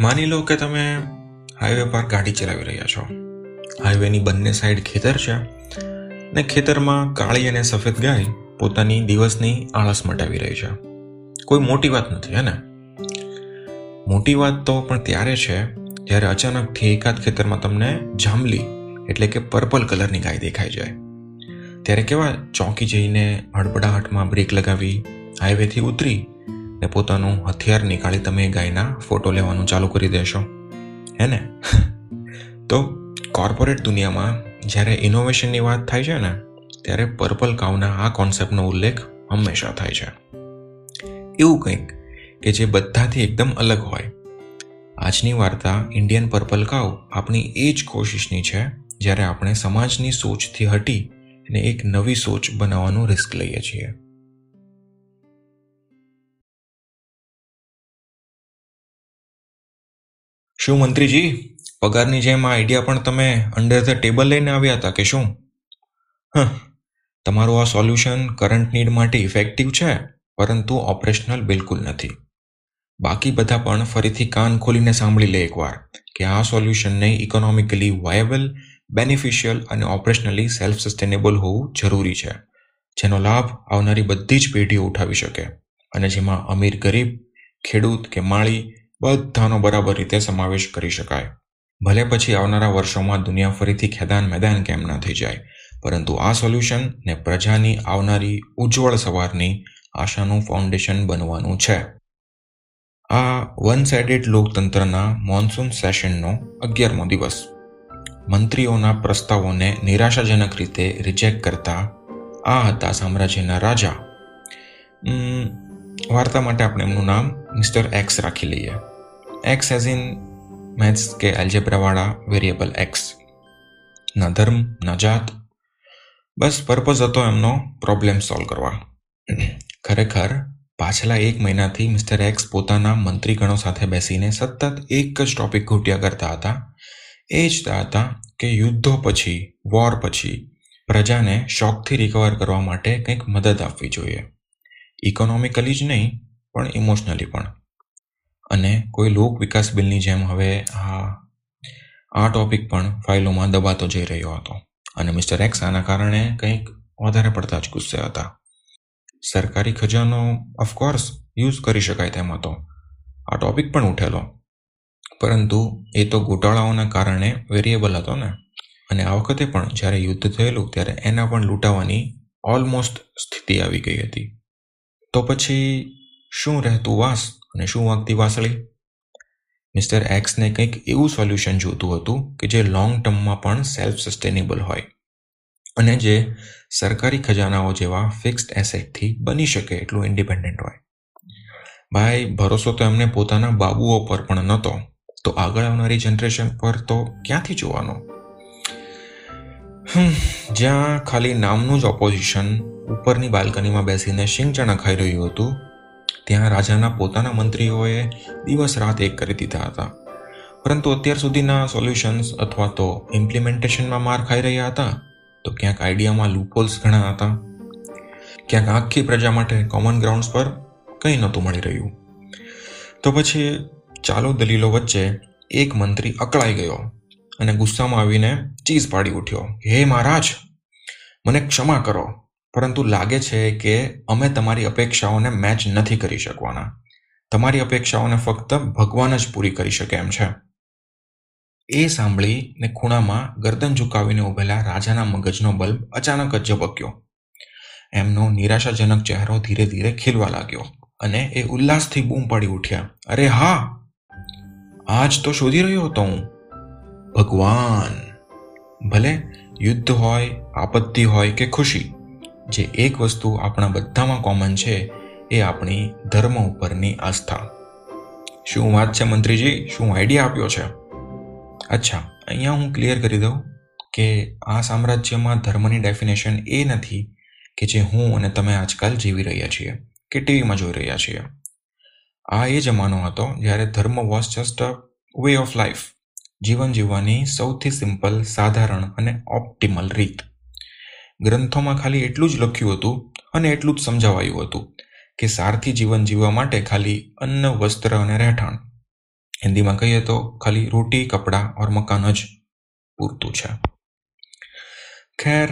માની લો કે તમે હાઈવે પર ગાડી ચલાવી રહ્યા છો. હાઈવેની બંને સાઈડ ખેતર છે ને ખેતરમાં કાળી અને સફેદ ગાય પોતાની દિવસની આળસ મટાવી રહી છે. કોઈ મોટી વાત નથી, હે ને? મોટી વાત તો પણ ત્યારે છે જ્યારે અચાનકથી એકાદ ખેતરમાં તમને જાંબલી એટલે કે પર્પલ કલરની ગાય દેખાઈ જાય. ત્યારે કેવા ચોંકી જઈને હડબડાહટમાં બ્રેક લગાવી હાઈવેથી ઉતરી ને પોતાનું હથિયાર નીકાળી તમે ગાયના ફોટો લેવાનું ચાલુ કરી દેશો. હે ને? તો કોર્પોરેટ દુનિયામાં જ્યારે ઇનોવેશનની વાત થાય છે ને, ત્યારે પર્પલ કાઉના આ કોન્સેપ્ટનો ઉલ્લેખ હંમેશા થાય છે. એવું કંઈક કે જે બધાથી એકદમ અલગ હોય. આજની વાર્તા ઇન્ડિયન પર્પલ કાઉ આપણી એ જ કોશિશની છે, જ્યારે આપણે સમાજની સોચથી હટી અને એક નવી સોચ બનાવવાનું રિસ્ક લઈએ છીએ. શું મંત્રીજી? પગારની જેમ આ આઈડિયા પણ તમે અંડર ધ ટેબલ લઈને આવ્યા હતા કે શું? હ. તમારું આ સોલ્યુશન કરંટ નીડ માટે ઇફેક્ટિવ છે, પરંતુ ઓપરેશનલ બિલકુલ નથી. બાકી બધા પણ ફરીથી કાન ખોલીને સાંભળી લે એકવાર કે આ સોલ્યુશનને ઇકોનોમિકલી વાયેબલ બેનિફિશિયલ અને ઓપરેશનલી સેલ્ફ સસ્ટેનેબલ હોવું જરૂરી છે, જેનો લાભ આવનારી બધી જ પેઢીઓ ઉઠાવી શકે. અને જેમાં અમીર ગરીબ, ખેડૂત કે માળી બધાનો બરાબર રીતે સમાવેશ કરી શકાય. ભલે પછી આવનારા વર્ષોમાં દુનિયા ફરીથી ખેદાન મેદાન કેમ ન થઈ જાય, પરંતુ આ સોલ્યુશન ને પ્રજાની આવનારી ઉજ્જવળ સવારની આશાનું ફાઉન્ડેશન બનવાનું છે. આ વન સાઇડેડ લોકતંત્રના મોન્સૂન સેશનનો અગિયારમો દિવસ. મંત્રીઓના પ્રસ્તાવોને નિરાશાજનક રીતે રિજેક્ટ કરતા આ હતા સામ્રાજ્યના રાજા. વાર્તા માટે આપણે એમનું નામ મિસ્ટર એક્સ રાખી લઈએ. એક્સ એઝ ઇન મેથ્સ કે એલ્જેબ્રાવાળા વેરિયેબલ એક્સ ન ધર્મ, ન જાત. બસ પર્પઝ હતો એમનો પ્રોબ્લેમ સોલ્વ કરવા. ખરેખર પાછલા એક મહિનાથી મિસ્ટર એક્સ પોતાના મંત્રીગણો સાથે બેસીને સતત એક જ ટોપિક ઘૂંટ્યા કરતા હતા. એ જ હતા કે યુદ્ધો પછી વોર પછી પ્રજાને શોકથી રિકવર કરવા માટે કંઈક મદદ આપવી જોઈએ. ઇકોનોમિકલી જ નહીં પણ ઇમોશનલી પણ. અને કોઈ લોક વિકાસ બિલની જેમ હવે આ આ ટોપિક પણ ફાઇલોમાં દબાતો જઈ રહ્યો હતો. અને મિસ્ટર એક્સ આના કારણે કંઈક વધારે પડતા જ ગુસ્સે હતા. સરકારી ખજાનો ઓફકોર્સ યુઝ કરી શકાય તેમ હતો. આ ટોપિક પણ ઉઠેલો. પરંતુ એ તો ગોટાળાઓના કારણે વેરિયેબલ હતો ને. અને આ વખતે પણ જ્યારે યુદ્ધ થયેલું ત્યારે એના પણ લૂંટાવાની ઓલમોસ્ટ સ્થિતિ આવી ગઈ હતી. તો પછી શું રહેતું વાસ અને શું વાગતી વાસળી? મિસ્ટર એક્સને કંઈક એવું સોલ્યુશન જોતું હતું કે જે લોંગ ટર્મમાં પણ સેલ્ફ સસ્ટેનેબલ હોય અને જે સરકારી ખજાનાઓ જેવા ફિક્સ્ડ એસેટથી બની શકે એટલું ઇન્ડિપેન્ડન્ટ હોય. ભાઈ, ભરોસો તો એમને પોતાના બાબુઓ પર પણ નહોતો. તો આગળ આવનારી જનરેશન પર તો ક્યાંથી જોવાનો? જ્યાં ખાલી નામનું જ ઓપોઝિશન ઉપરની બાલ્કનીમાં બેસીને શિંગ ચણા ખાઈ રહ્યું હતું ત્યાં રાજાના પોતાના મંત્રીઓએ દિવસ રાત એક કરી દીધા હતા. પરંતુ અત્યાર સુધીના સોલ્યુશન્સ અથવા તો ઇમ્પ્લિમેન્ટેશનમાં માર ખાઈ રહ્યા હતા, તો ક્યાંક આઈડિયામાં લૂપોલ્સ ઘણા હતા. ક્યાંક આખી પ્રજા માટે કોમન ગ્રાઉન્ડ્સ પર કંઈ નહોતું મળી રહ્યું. તો પછી ચાલો દલીલો વચ્ચે એક મંત્રી અકળાઈ ગયો અને ગુસ્સામાં આવીને ચીઝ પાડી ઉઠ્યો. હે મહારાજ, મને ક્ષમા કરો. પરંતુ લાગે છે કે અમે તમારી અપેક્ષાઓને મેચ નથી કરી શકવાના. તમારી અપેક્ષાઓને ફક્ત ભગવાન જ પૂરી કરી શકે એમ છે. એ સાંભળી ને ખૂણામાં ગરદન ઝુકાવીને ઉભેલા રાજાના મગજનો બલ્બ અચાનક જ ઝબક્યો. એમનો નિરાશાજનક ચહેરો ધીરે ધીરે ખીલવા લાગ્યો અને એ ઉલ્લાસથી બૂમ પાડી ઉઠ્યા. અરે હા, આજ તો શોધી રહ્યો હતો હું. ભગવાન. ભલે, યુદ્ધ હોય, આપત્તિ હોય કે ખુશી જે એક વસ્તુ આપણા બધામાં કોમન છે, એ આપણી ધર્મ ઉપરની આસ્થા. શું વાત છે મંત્રીજી? શું આઈડિયા આપ્યો છે? અચ્છા, અહીંયા હું ક્લિયર કરી દઉં કે આ સામ્રાજ્યમાં ધર્મની ડેફિનેશન એ નથી કે જે હું અને તમે આજકાલ જીવી રહ્યા છીએ, કે ટીવીમાં જોઈ રહ્યા છીએ. આ એ જમાનો હતો જ્યારે dharma was just a way of life જીવન જીવવાની સૌથી સિમ્પલ સાધારણ અને ઓપ્ટિમલ રીત. ગ્રંથોમાં ખાલી એટલું જ લખ્યું હતું અને એટલું જ સમજાવાયું હતું કે સારથી જીવન જીવવા માટે ખાલી અન્ન, વસ્ત્ર અને રહેઠાણ. હિન્દીમાં કહીએ તો ખાલી રોટી, કપડાં ઓર મકાન જ પૂરતું છે. ખેર,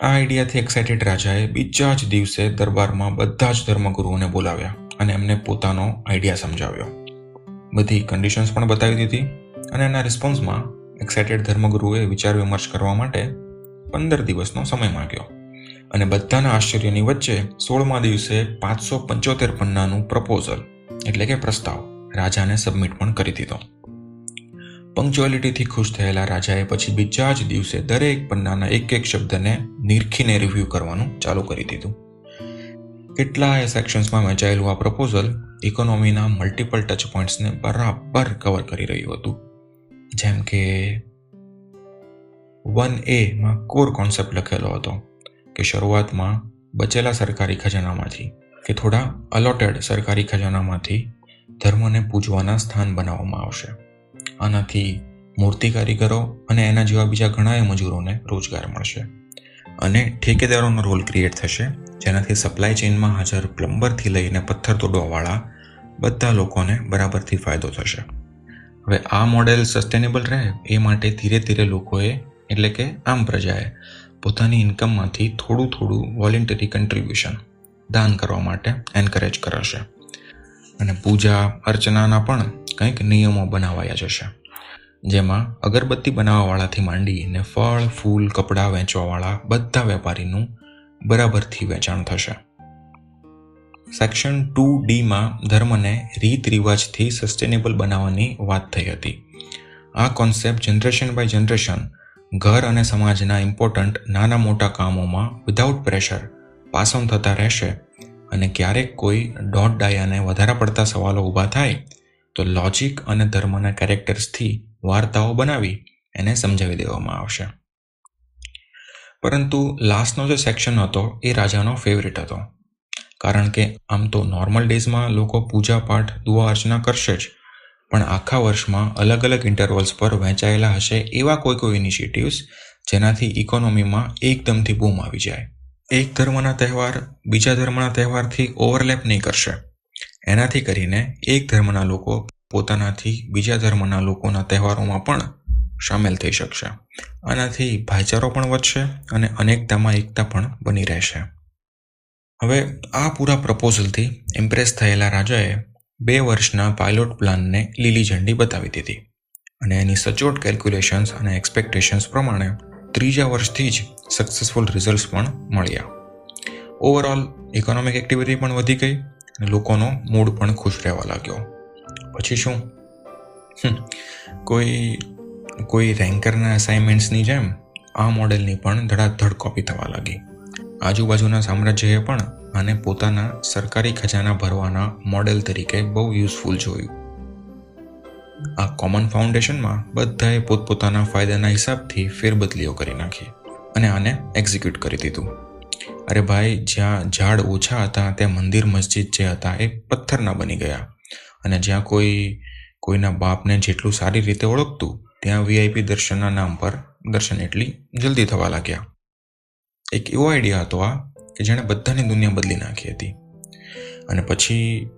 આ આઈડિયાથી એક્સાઇટેડ રાજાએ બીજા જ દિવસે દરબારમાં બધા જ ધર્મગુરુઓને બોલાવ્યા અને એમને પોતાનો આઈડિયા સમજાવ્યો. બધી કન્ડિશન્સ પણ બતાવી દીધી અને એના રિસ્પોન્સમાં એક્સાઇટેડ ધર્મગુરુએ વિચાર વિમર્શ કરવા માટે પંદર દિવસનો સમય માંગ્યો. અને બધાના આશ્ચર્યની વચ્ચે સોળમા દિવસે પાંચસો પંચોતેર પન્નાનું પ્રપોઝલ એટલે કે પ્રસ્તાવ, રાજાને સબમિટ પણ કરી દીધો. પંક્ચ્યુઆલિટીથી ખુશ થયેલા રાજાએ પછી બીજા જ દિવસે દરેક પન્નાના એક એક શબ્દને નિરખીને રિવ્યૂ કરવાનું ચાલુ કરી દીધું. કેટલાય સેક્શન્સમાં વહેંચાયેલું આ પ્રપોઝલ ઇકોનોમીના મલ્ટિપલ ટચ પોઈન્ટ્સને બરાબર કવર કરી રહ્યું હતું. જેમ કે વન એમાં કોર કોન્સેપ્ટ લખેલો હતો કે શરૂઆતમાં બચેલા સરકારી ખજાનામાંથી કે થોડા અલોટેડ સરકારી ખજાનામાંથી ધર્મને પૂજવાના સ્થાન બનાવવામાં આવશે. આનાથી મૂર્તિ કારીગરો અને એના જેવા બીજા ઘણાએ મજૂરોને રોજગાર મળશે. અને ઠેકેદારોનો રોલ ક્રિએટ થશે, જેનાથી સપ્લાય ચેઇનમાં હાજર પ્લમ્બરથી લઈને પથ્થર તોડવાવાળા બધા લોકોને બરાબરથી ફાયદો થશે. હવે આ મોડેલ સસ્ટેનેબલ રહે એ માટે ધીરે ધીરે લોકોએ એટલે કે આમ પ્રજાએ પોતાની ઇન્કમમાંથી થોડું થોડું વોલેન્ટરી કન્ટ્રીબ્યુશન દાન કરવા માટે એન્કરેજ કરાશે. અને પૂજા અર્ચનાના પણ કંઈક નિયમો બનાવાયા જશે. જેમાં અગરબત્તી બનાવવાવાળાથી માંડીને ફળ, ફૂલ, કપડાં વેચવાવાળા બધા વેપારીનું બરાબરથી વેચાણ થશે. સેક્શન ટુ ડીમાં ધર્મને રીત રિવાજથી સસ્ટેનેબલ બનાવવાની વાત થઈ હતી. આ કોન્સેપ્ટ જનરેશન બાય જનરેશન ઘર અને સમાજના ઇમ્પોર્ટન્ટ નાના મોટા કામોમાં વિધાઉટ પ્રેશર પાસ ઓન થતા રહેશે અને ક્યારેક કોઈ ડોટ ડાયાને વધારા પડતા સવાલો ઊભા થાય તો લોજિક અને ધર્મના કેરેક્ટર્સથી વાર્તાઓ બનાવી એને સમજાવી દેવામાં આવશે. પરંતુ લાસ્ટનો જે સેક્શન હતો એ રાજાનો ફેવરેટ હતો. કારણ કે આમ તો નોર્મલ ડેઝમાં લોકો પૂજા પાઠ, દુઆ અર્ચના કરશે જ. પણ આખા વર્ષમાં અલગ અલગ ઇન્ટરવલ્સ પર વહેંચાયેલા હશે એવા કોઈ કોઈ ઇનિશિયેટિવ્સ જેનાથી ઇકોનોમીમાં એકદમથી બૂમ આવી જાય. એક ધર્મના તહેવાર બીજા ધર્મના તહેવારથી ઓવરલેપ નહીં કરશે. એનાથી કરીને એક ધર્મના લોકો પોતાનાથી બીજા ધર્મના લોકોના તહેવારોમાં પણ સામેલ થઈ શકશે. આનાથી ભાઈચારો પણ વધશે અને અનેકતામાં એકતા પણ બની રહેશે. હવે આ પૂરા પ્રપોઝલથી ઇમ્પ્રેસ થયેલા રાજાએ બે વર્ષના પાયલોટ પ્લાનને લીલી ઝંડી બતાવી દીધી અને એની સચોટ કેલ્ક્યુલેશન્સ અને એક્સપેક્ટેશન્સ પ્રમાણે ત્રીજા વર્ષથી જ સક્સેસફુલ રિઝલ્ટ્સ પણ મળ્યા. ઓવરઓલ ઇકોનોમિક એક્ટિવિટી પણ વધી ગઈ અને લોકોનો મૂડ પણ ખુશ રહેવા લાગ્યો. પછી શું? કોઈ કોઈ રેન્કરના અસાઇનમેન્ટ્સની જેમ આ મોડેલની પણ ધડાધડ કોપી થવા લાગી. આજુબાજુના સામ્રાજ્યએ પણ આને પોતાના સરકારી ખજાના ભરવાના મોડેલ તરીકે બહુ યુઝફુલ જોયું. આ કોમન ફાઉન્ડેશનમાં બધાએ પોતપોતાના ફાયદાના હિસાબથી ફેરબદલીઓ કરી નાખી અને આને એક્ઝિક્યુટ કરી દીધું. અરે ભાઈ, જ્યાં ઝાડ ઓછા હતા, ત્યાં મંદિર મસ્જિદ જે હતા, એ પથ્થરના બની ગયા. અને જ્યાં કોઈ, કોઈના બાપને જેટલું સારી રીતે ઓળખતું, ત્યાં વીઆઈપી દર્શનના નામ પર દર્શન એટલી જલ્દી થવા લાગ્યા. એક એવો આઈડિયા હતો આ કે જેણે બધાની દુનિયા બદલી નાખી હતી. અને પછી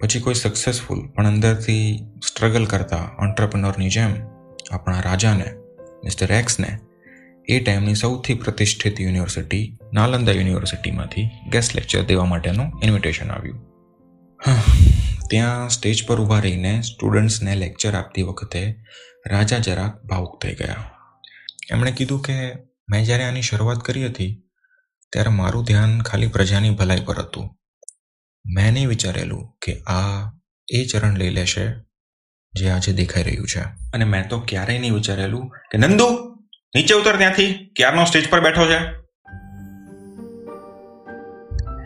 પછી કોઈ સક્સેસફુલ પણ અંદરથી સ્ટ્રગલ કરતા ઓન્ટરપ્રનરની જેમ આપણા રાજાને મિસ્ટર એક્સને એ ટાઈમની સૌથી પ્રતિષ્ઠિત યુનિવર્સિટી નાલંદા યુનિવર્સિટીમાંથી ગેસ્ટ લેક્ચર દેવા માટેનું ઇન્વિટેશન આવ્યું. ત્યાં સ્ટેજ પર ઊભા રહીને સ્ટુડન્ટ્સને લેક્ચર આપતી વખતે રાજા જરાક ભાવુક થઈ ગયા. એમણે કીધું કે મેં જ્યારે આની શરૂઆત કરી હતી, ત્યારે મારું ધ્યાન ખાલી પ્રજાની ભલાઈ પર હતું. મેં નહીં વિચારેલું કે આ એ ચરણ લઈ લેશે જે આજે દેખાઈ રહ્યું છે. અને મેં તો ક્યારેય નહીં વિચારેલું કે નંદુ, નીચે ઉતર ત્યાંથી. ક્યારનો સ્ટેજ પર બેઠો છે?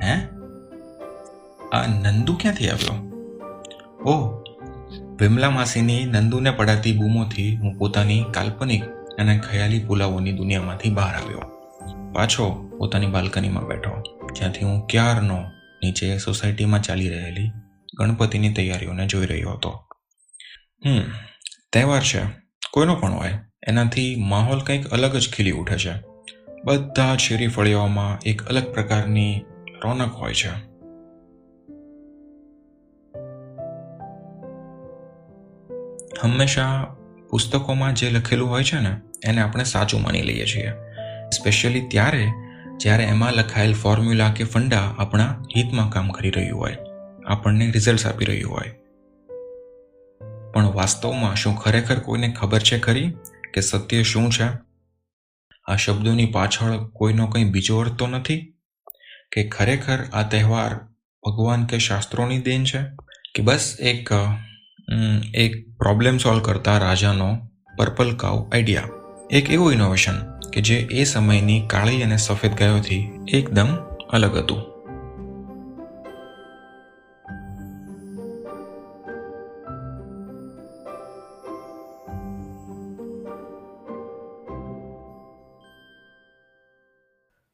હે? આ નંદુ ક્યાંથી આવ્યો? ઓહ વિમલા માસીની નંદુને પડાતી બૂમોથી હું પોતાની કાલ્પનિક અને ખયાલી પુલાવોની દુનિયામાંથી બહાર આવ્યો. પાછો પોતાની બાલ્કનીમાં બેઠો, જ્યાંથી હું ક્યારનો નીચે સોસાયટીમાં ચાલી રહેલી ગણપતિની તૈયારીઓને જોઈ રહ્યો હતો. હમ, તહેવાર છે. કોઈનો પણ હોય, એનાથી માહોલ કંઈક અલગ જ ખીલી ઉઠે છે. બધા શેરી ફળિયાઓમાં એક અલગ પ્રકારની રોનક હોય છે. હંમેશા પુસ્તકોમાં જે લખેલું હોય છે ને, એને આપણે સાચું માની લઈએ છીએ. સ્પેશિયલી ત્યારે, જ્યારે એમાં લખાયેલ ફોર્મ્યુલા કે ફંડા આપણા હિતમાં કામ કરી રહ્યું હોય, આપણને રિઝલ્ટ આપી રહ્યું હોય. પણ વાસ્તવમાં શું ખરેખર કોઈને ખબર છે ખરી? કે સત્ય શું છે? આ શબ્દોની પાછળ કોઈનો કંઈ બીજો અર્થ તો નથી? કે ખરેખર આ તહેવાર ભગવાન કે શાસ્ત્રોની દેન છે? કે બસ એક એક પ્રોબ્લેમ સોલ્વ કરતા રાજાનો પર્પલ કાવ આઈડિયા એક એવું ઇનોવેશન કે જે એ સમયની કાળી અને સફેદ ગાયોથી એકદમ અલગ હતું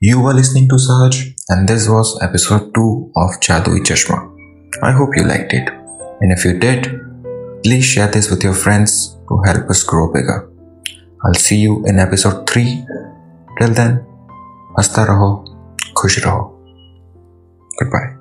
You were listening to Sahaj, and this was episode 2 of Jadui Chashma. I hope you liked it. And if you did, please share this with your friends to help us grow bigger. I'll see you in episode 3. Till then, hasta raho, khush raho. Goodbye.